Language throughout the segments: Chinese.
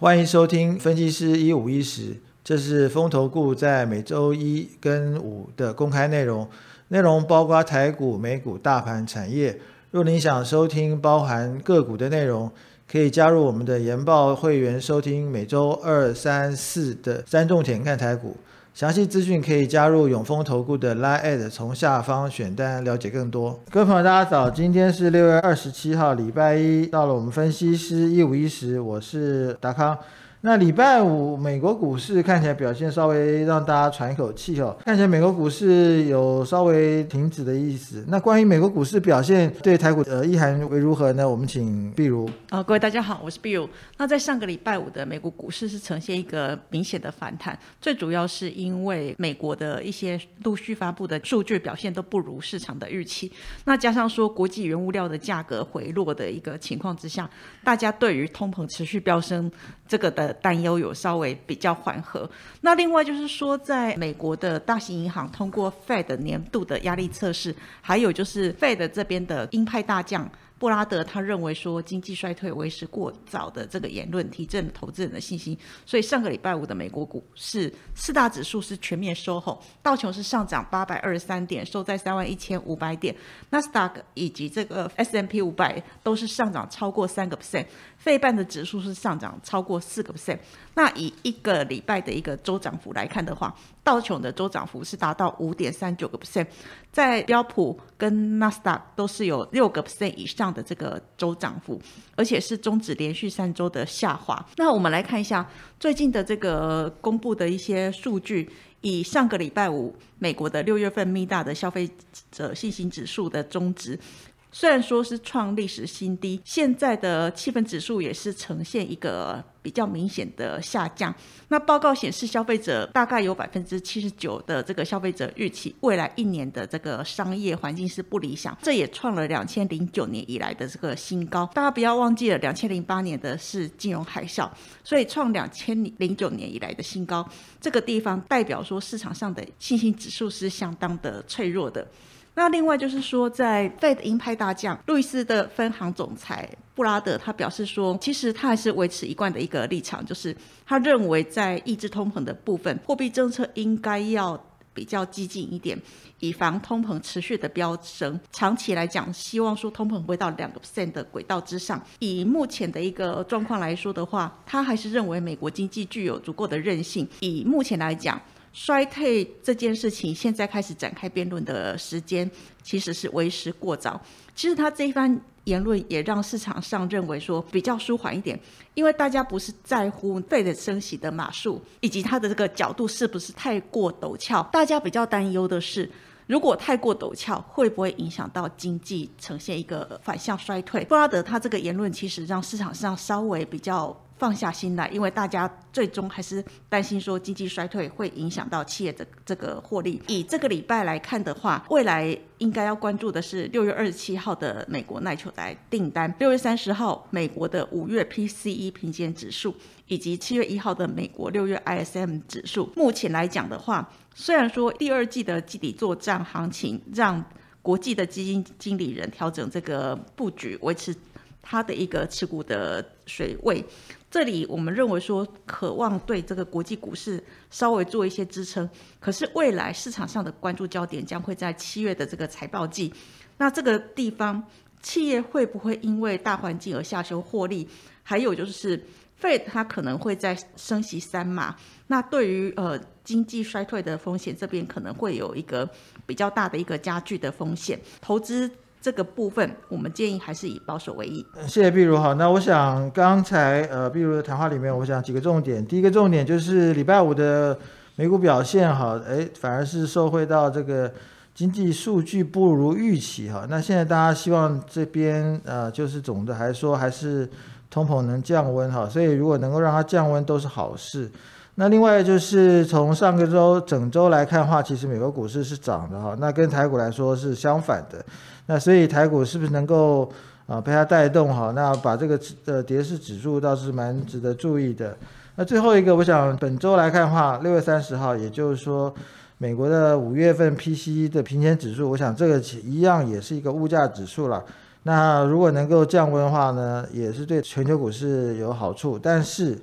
欢迎收听分析师一五一十，这是风投顾在每周一跟五的公开内容，内容包括台股、美股、大盘、产业。若您想收听包含个股的内容，可以加入我们的研报会员，收听每周二、三、四的三重点看台股。详细资讯可以加入永丰投顾的 Line，从下方选单了解更多。各位朋友，大家早，今天是六月二十七号，礼拜一，到了我们分析师一五一十，我是达康。那礼拜五美国股市看起来表现稍微让大家喘一口气哦，看起来美国股市有稍微停止的意思。那关于美国股市表现对台股的意涵为如何呢？我们请碧如。啊，各位大家好，我是碧如。那在上个礼拜五的美国股市是呈现一个明显的反弹，最主要是因为美国的一些陆续发布的数据表现都不如市场的预期，那加上说国际原物料的价格回落的一个情况之下，大家对于通膨持续飙升这个的。担忧有稍微比较缓和。那另外就是说，在美国的大型银行通过 Fed 年度的压力测试，还有就是 Fed 这边的鹰派大将。布拉德他认为说经济衰退为时过早的这个言论提振投资人的信心，所以上个礼拜五的美国股市四大指数是全面收红，道琼是上涨八百二十三点，收在三万一千五百点，纳斯达克以及这个 S M P 五百都是上涨超过三个 percent，费半的指数是上涨超过四个 percent。那以一个礼拜的一个周涨幅来看的话，道琼的周涨幅是达到五点三九个 percent，在标普跟纳斯达都是有六个 percent 以上的这个周涨幅，而且是终止连续三周的下滑。那我们来看一下最近的这个公布的一些数据，以上个礼拜五美国的六月份密大的消费者信心指数的中值。虽然说是创历史新低，现在的气氛指数也是呈现一个比较明显的下降。那报告显示，消费者大概有百分之七十九的这个消费者预期未来一年的这个商业环境是不理想，这也创了两千零九年以来的这个新高。大家不要忘记了，两千零八年的是金融海啸，所以创两千零九年以来的新高。这个地方代表说市场上的信心指数是相当的脆弱的。那另外就是说，在 Fed 鹰派大将路易斯的分行总裁布拉德，他表示说，其实他还是维持一贯的一个立场，就是他认为在抑制通膨的部分，货币政策应该要比较激进一点，以防通膨持续的飙升。长期来讲，希望说通膨会到两个 percent 的轨道之上。以目前的一个状况来说的话，他还是认为美国经济具有足够的韧性。以目前来讲。衰退这件事情，现在开始展开辩论的时间，其实是为时过早。其实他这一番言论也让市场上认为说比较舒缓一点，因为大家不是在乎费的升息的码数，以及它的这个角度是不是太过陡峭。大家比较担忧的是，如果太过陡峭，会不会影响到经济呈现一个反向衰退？布拉德他这个言论其实让市场上稍微比较。放下心来，因为大家最终还是担心说经济衰退会影响到企业的这个获利。以这个礼拜来看的话，未来应该要关注的是六月二十七号的美国耐久材订单，六月三十号美国的五月 PCE 平减指数，以及七月一号的美国六月 ISM 指数。目前来讲的话，虽然说第二季的基底作战行情让国际的基金经理人调整这个布局，维持它的一个持股的水位。这里我们认为说，渴望对这个国际股市稍微做一些支撑。可是未来市场上的关注焦点将会在七月的这个财报季，那这个地方企业会不会因为大环境而下修获利？还有就是，Fed 它可能会在升息三码，那对于呃经济衰退的风险这边可能会有一个比较大的一个加剧的风险，投资。这个部分，我们建议还是以保守为宜。谢谢碧如哈，那我想刚才呃碧如的谈话里面，我想几个重点。第一个重点就是礼拜五的美股表现哈，哎，反而是受惠到这个经济数据不如预期哈。那现在大家希望这边呃，就是总的还说还是通膨能降温哈，所以如果能够让它降温都是好事。那另外就是从上个周整周来看的话，其实美国股市是涨的哈，那跟台股来说是相反的。那所以台股是不是能够啊被它带动哈？那把这个呃跌势指数倒是蛮值得注意的。那最后一个，我想本周来看的话，六月三十号，也就是说美国的五月份 PCE 的平均指数，我想这个一样也是一个物价指数了。那如果能够降温的话呢，也是对全球股市有好处。但是，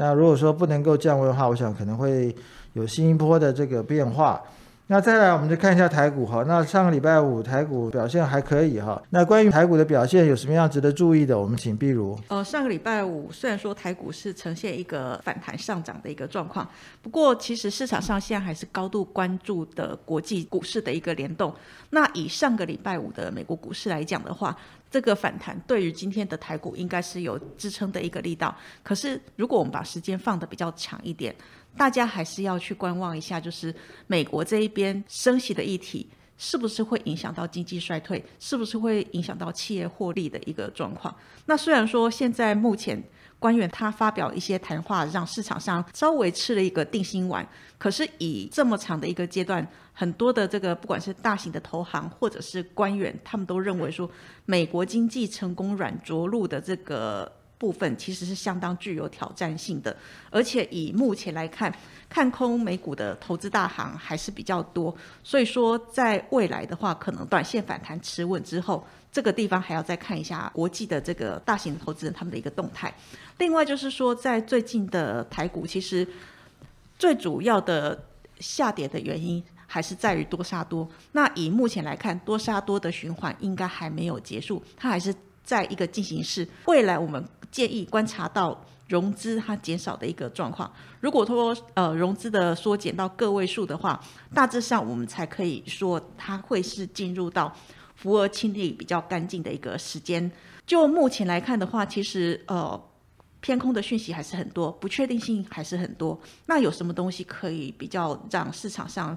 那如果说不能够降温的话，我想可能会有新一波的这个变化。那再来，我们就看一下台股哈。那上个礼拜五台股表现还可以哈。那关于台股的表现有什么样值得注意的？我们请碧如。呃，上个礼拜五虽然说台股是呈现一个反弹上涨的一个状况，不过其实市场上现在还是高度关注的国际股市的一个联动。那以上个礼拜五的美国股市来讲的话，这个反弹对于今天的台股应该是有支撑的一个力道。可是如果我们把时间放的比较长一点，大家还是要去观望一下，就是美国这一边升息的议题，是不是会影响到经济衰退，是不是会影响到企业获利的一个状况？那虽然说现在目前官员他发表一些谈话，让市场上稍微吃了一个定心丸，可是以这么长的一个阶段，很多的这个不管是大型的投行或者是官员，他们都认为说，美国经济成功软着陆的这个。部分其实是相当具有挑战性的，而且以目前来看，看空美股的投资大行还是比较多，所以说在未来的话，可能短线反弹持稳之后，这个地方还要再看一下国际的这个大型投资人他们的一个动态。另外就是说，在最近的台股，其实最主要的下跌的原因还是在于多杀多。那以目前来看，多杀多的循环应该还没有结束，它还是在一个进行式。未来我们。建议观察到融资它减少的一个状况。如果说呃融资的缩减到个位数的话，大致上我们才可以说它会是进入到浮额清理比较干净的一个时间。就目前来看的话，其实呃偏空的讯息还是很多，不确定性还是很多。那有什么东西可以比较让市场上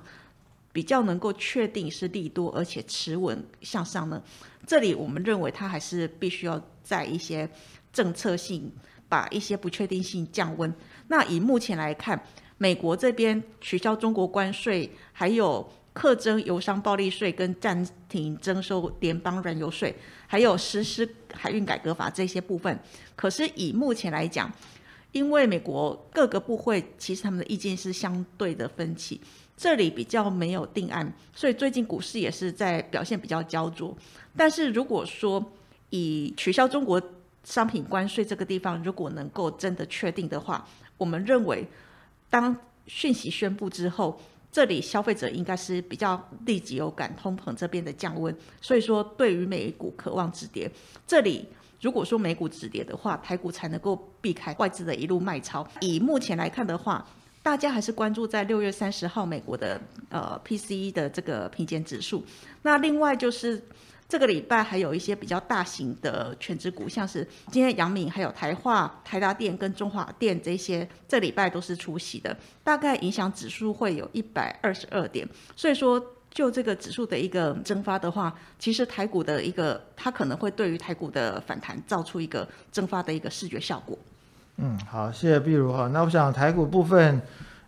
比较能够确定是利多，而且持稳向上呢？这里我们认为它还是必须要在一些。政策性把一些不确定性降温。那以目前来看，美国这边取消中国关税，还有课征油商暴利税跟暂停征收联邦燃油税，还有实施海运改革法这些部分。可是以目前来讲，因为美国各个部会其实他们的意见是相对的分歧，这里比较没有定案，所以最近股市也是在表现比较焦灼。但是如果说以取消中国商品关税这个地方，如果能够真的确定的话，我们认为，当讯息宣布之后，这里消费者应该是比较立即有感，通膨这边的降温，所以说对于美股渴望止跌。这里如果说美股止跌的话，台股才能够避开外资的一路卖超。以目前来看的话，大家还是关注在六月三十号美国的呃 PCE 的这个平减指数。那另外就是。这个礼拜还有一些比较大型的全职股，像是今天阳明、还有台化、台达电跟中华电这些，这礼拜都是出席的，大概影响指数会有一百二十二点。所以说，就这个指数的一个蒸发的话，其实台股的一个它可能会对于台股的反弹造出一个蒸发的一个视觉效果。嗯，好，谢谢碧如哈。那我想台股部分，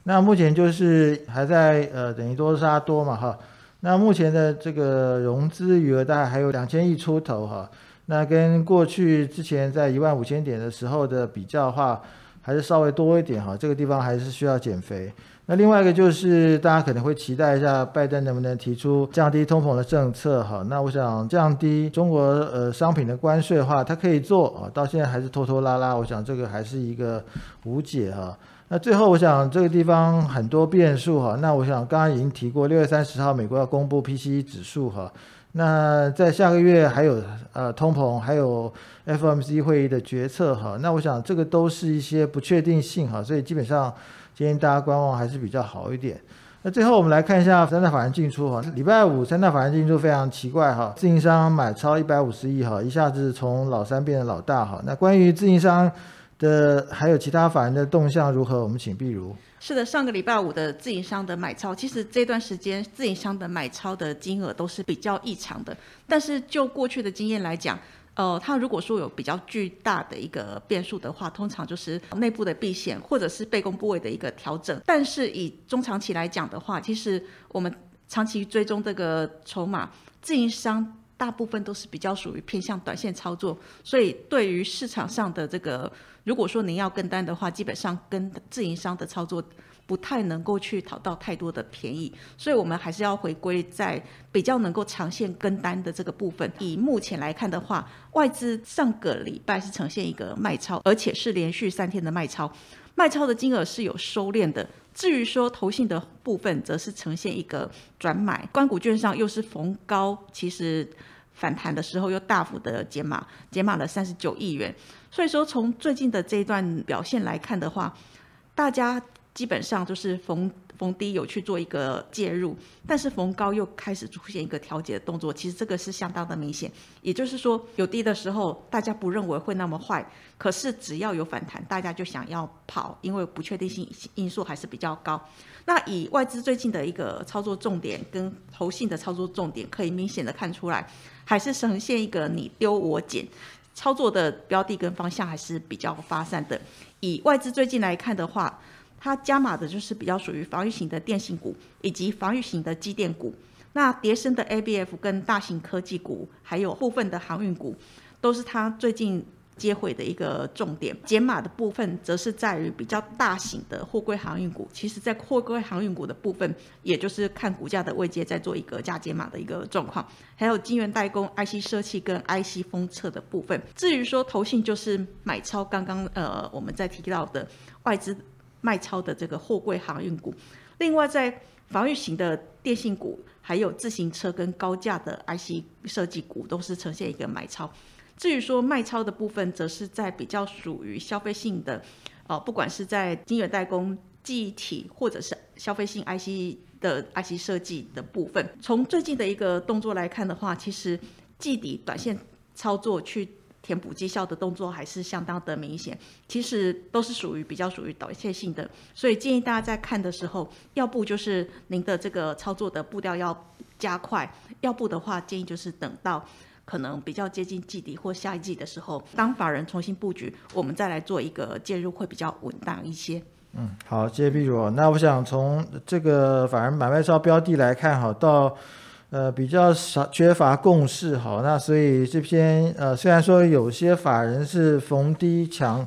那目前就是还在呃等于多杀多嘛哈。那目前的这个融资余额大概还有两千亿出头哈，那跟过去之前在一万五千点的时候的比较的话，还是稍微多一点哈，这个地方还是需要减肥。那另外一个就是大家可能会期待一下拜登能不能提出降低通膨的政策哈，那我想降低中国呃商品的关税的话，它可以做啊，到现在还是拖拖拉拉，我想这个还是一个无解哈。那最后，我想这个地方很多变数哈。那我想刚刚已经提过，六月三十号美国要公布 PCE 指数哈。那在下个月还有呃通膨，还有 FOMC 会议的决策哈。那我想这个都是一些不确定性哈，所以基本上今天大家观望还是比较好一点。那最后我们来看一下三大法人进出哈。礼拜五三大法人进出非常奇怪哈，自营商买超一百五十亿哈，一下子从老三变成老大哈。那关于自营商。的还有其他法人的动向如何？我们请碧如。是的，上个礼拜五的自营商的买超，其实这段时间自营商的买超的金额都是比较异常的。但是就过去的经验来讲，呃，它如果说有比较巨大的一个变数的话，通常就是内部的避险或者是备供部位的一个调整。但是以中长期来讲的话，其实我们长期追踪这个筹码，自营商。大部分都是比较属于偏向短线操作，所以对于市场上的这个，如果说您要跟单的话，基本上跟自营商的操作不太能够去讨到太多的便宜，所以我们还是要回归在比较能够长线跟单的这个部分。以目前来看的话，外资上个礼拜是呈现一个卖超，而且是连续三天的卖超，卖超的金额是有收敛的。至于说投信的部分，则是呈现一个转买，关股券上又是逢高，其实反弹的时候又大幅的减码，减码了三十九亿元。所以说，从最近的这一段表现来看的话，大家基本上就是逢。逢低有去做一个介入，但是逢高又开始出现一个调节的动作，其实这个是相当的明显。也就是说，有低的时候大家不认为会那么坏，可是只要有反弹，大家就想要跑，因为不确定性因素还是比较高。那以外资最近的一个操作重点跟投信的操作重点，可以明显的看出来，还是呈现一个你丢我捡，操作的标的跟方向还是比较发散的。以外资最近来看的话。它加码的就是比较属于防御型的电信股以及防御型的机电股，那叠升的 ABF 跟大型科技股，还有部分的航运股，都是它最近接回的一个重点。减码的部分则是在于比较大型的货柜航运股，其实在货柜航运股的部分，也就是看股价的位阶在做一个价减码的一个状况。还有晶圆代工、IC 设计跟 IC 封测的部分。至于说投信就是买超，刚刚呃我们在提到的外资。卖超的这个货柜航运股，另外在防御型的电信股，还有自行车跟高价的 IC 设计股，都是呈现一个买超。至于说卖超的部分，则是在比较属于消费性的，哦，不管是在晶圆代工、记忆体，或者是消费性 IC 的 IC 设计的部分。从最近的一个动作来看的话，其实季底短线操作去。填补绩效的动作还是相当的明显，其实都是属于比较属于短线性的，所以建议大家在看的时候，要不就是您的这个操作的步调要加快，要不的话建议就是等到可能比较接近季底或下一季的时候，当法人重新布局，我们再来做一个介入会比较稳当一些。嗯，好，谢谢毕主。那我想从这个法人买卖超标的来看，哈到。呃，比较少缺乏共识，好，那所以这篇呃，虽然说有些法人是逢低抢，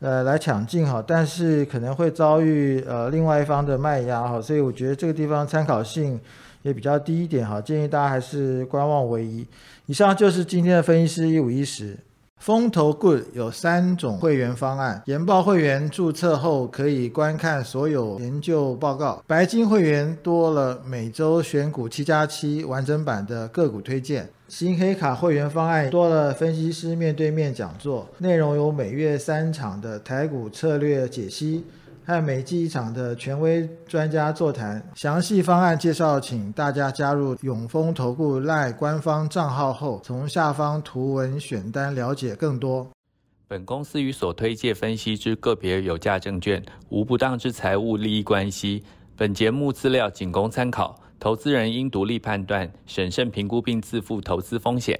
呃，来抢进哈，但是可能会遭遇呃另外一方的卖压哈，所以我觉得这个地方参考性也比较低一点哈，建议大家还是观望为宜。以上就是今天的分析师一五一十。风投 Good 有三种会员方案，研报会员注册后可以观看所有研究报告，白金会员多了每周选股七加七完整版的个股推荐，新黑卡会员方案多了分析师面对面讲座，内容有每月三场的台股策略解析。和每季一场的权威专家座谈，详细方案介绍，请大家加入永丰投顾赖官方账号后，从下方图文选单了解更多。本公司与所推介分析之个别有价证券无不当之财务利益关系。本节目资料仅供参考，投资人应独立判断、审慎评估并自负投资风险。